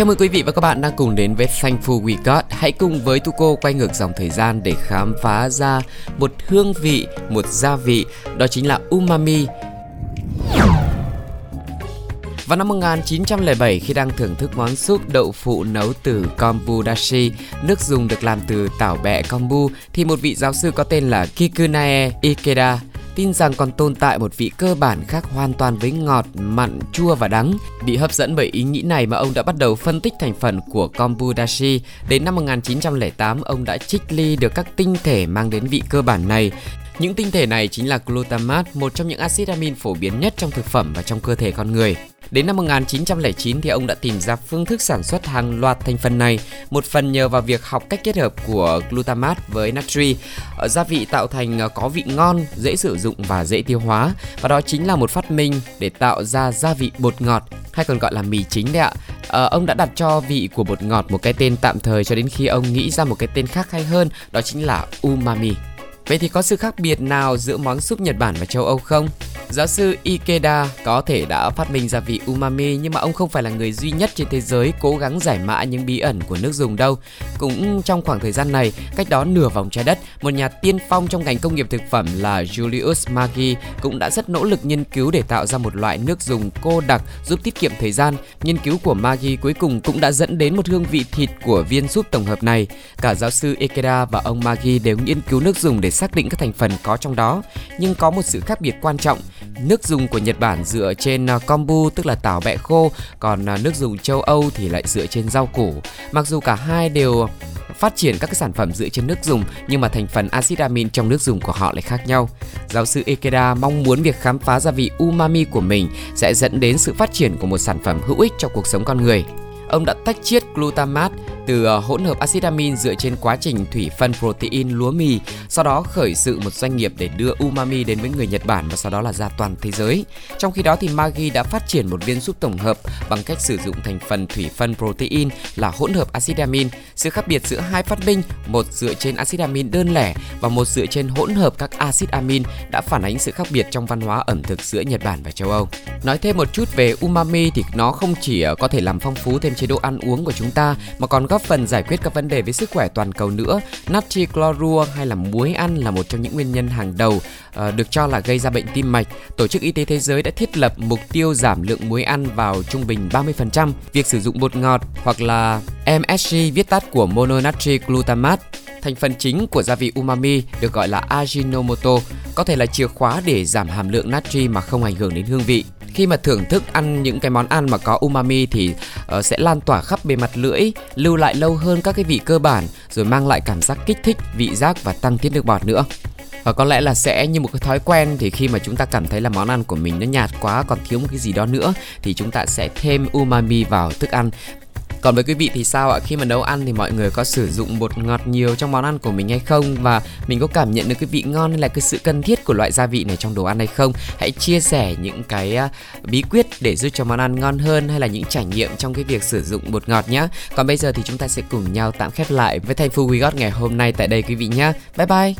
Chào mừng quý vị và các bạn đang cùng đến với Thankful We Got. Hãy cùng với Tuco quay ngược dòng thời gian để khám phá ra một hương vị, một gia vị, đó chính là umami. Vào năm 1907 khi đang thưởng thức món súp đậu phụ nấu từ kombu dashi, nước dùng được làm từ tảo bẹ kombu, thì một vị giáo sư có tên là Kikunae Ikeda tin rằng còn tồn tại một vị cơ bản khác hoàn toàn với ngọt, mặn, chua và đắng. Bị hấp dẫn bởi ý nghĩ này mà ông đã bắt đầu phân tích thành phần của kombu dashi. Đến năm 1908, ông đã trích ly được các tinh thể mang đến vị cơ bản này. Những tinh thể này chính là glutamate, một trong những axit amin phổ biến nhất trong thực phẩm và trong cơ thể con người. Đến năm 1909 thì ông đã tìm ra phương thức sản xuất hàng loạt thành phần này, một phần nhờ vào việc học cách kết hợp của glutamate với natri. Ở gia vị tạo thành ờ, có vị ngon, dễ sử dụng và dễ tiêu hóa và đó chính là một phát minh để tạo ra gia vị bột ngọt hay còn gọi là mì chính đấy ạ. À, ông đã đặt cho vị của bột ngọt một cái tên tạm thời cho đến khi ông nghĩ ra một cái tên khác hay hơn, đó chính là umami. Vậy thì có sự khác biệt nào giữa món súp Nhật Bản và châu Âu không? Giáo sư Ikeda có thể đã phát minh ra vị umami nhưng mà ông không phải là người duy nhất trên thế giới cố gắng giải mã những bí ẩn của nước dùng đâu. Cũng trong khoảng thời gian này, cách đó nửa vòng trái đất, một nhà tiên phong trong ngành công nghiệp thực phẩm là Julius Maggi cũng đã rất nỗ lực nghiên cứu để tạo ra một loại nước dùng cô đặc giúp tiết kiệm thời gian. Nghiên cứu của Maggi cuối cùng cũng đã dẫn đến một hương vị thịt của viên súp tổng hợp này. Cả giáo sư Ikeda và ông Maggi đều nghiên cứu nước dùng để xác định các thành phần có trong đó, nhưng có một sự khác biệt quan trọng Nước dùng của Nhật Bản dựa trên à, kombu tức là tảo bẹ khô, còn à, nước dùng châu Âu thì lại dựa trên rau củ. Mặc dù cả hai đều phát triển các cái sản phẩm dựa trên nước dùng nhưng mà thành phần axit amin trong nước dùng của họ lại khác nhau. Giáo sư Ikeda mong muốn việc khám phá gia vị umami của mình sẽ dẫn đến sự phát triển của một sản phẩm hữu ích cho cuộc sống con người. Ông đã tách chiết glutamate từ ờ, hỗn hợp axit amin dựa trên quá trình thủy phân protein lúa mì, sau đó khởi sự một doanh nghiệp để đưa umami đến với người Nhật Bản và sau đó là ra toàn thế giới. Trong khi đó thì Maggi đã phát triển một viên súp tổng hợp bằng cách sử dụng thành phần thủy phân protein là hỗn hợp axit amin. Sự khác biệt giữa hai phát minh, một dựa trên axit amin đơn lẻ và một dựa trên hỗn hợp các axit amin đã phản ánh sự khác biệt trong văn hóa ẩm thực giữa Nhật Bản và châu Âu. Nói thêm một chút về umami thì nó không chỉ ờ, có thể làm phong phú thêm chế độ ăn uống của chúng ta mà còn góp phần giải quyết các vấn đề với sức khỏe toàn cầu nữa. Natri chlorua hay là muối ăn là một trong những nguyên nhân hàng đầu uh, được cho là gây ra bệnh tim mạch. Tổ chức Y tế Thế giới đã thiết lập mục tiêu giảm lượng muối ăn vào trung bình 30%. Việc sử dụng bột ngọt hoặc là MSG viết tắt của mononatri glutamate Thành phần chính của gia vị umami được gọi là Ajinomoto, có thể là chìa khóa để giảm hàm lượng natri mà không ảnh hưởng đến hương vị khi mà thưởng thức ăn những cái món ăn mà có umami thì uh, sẽ lan tỏa khắp bề mặt lưỡi lưu lại lâu hơn các cái vị cơ bản rồi mang lại cảm giác kích thích vị giác và tăng tiết nước bọt nữa. Và có lẽ là sẽ như một cái thói quen thì khi mà chúng ta cảm thấy là món ăn của mình nó nhạt quá còn thiếu một cái gì đó nữa thì chúng ta sẽ thêm umami vào thức ăn còn với quý vị thì sao ạ? Khi mà nấu ăn thì mọi người có sử dụng bột ngọt nhiều trong món ăn của mình hay không và mình có cảm nhận được cái vị ngon hay là cái sự cần thiết của loại gia vị này trong đồ ăn hay không? Hãy chia sẻ những cái à, bí quyết để giúp cho món ăn ngon hơn hay là những trải nghiệm trong cái việc sử dụng bột ngọt nhé. Còn bây giờ thì chúng ta sẽ cùng nhau tạm khép lại với thành phố We Got ngày hôm nay tại đây quý vị nhé. Bye bye.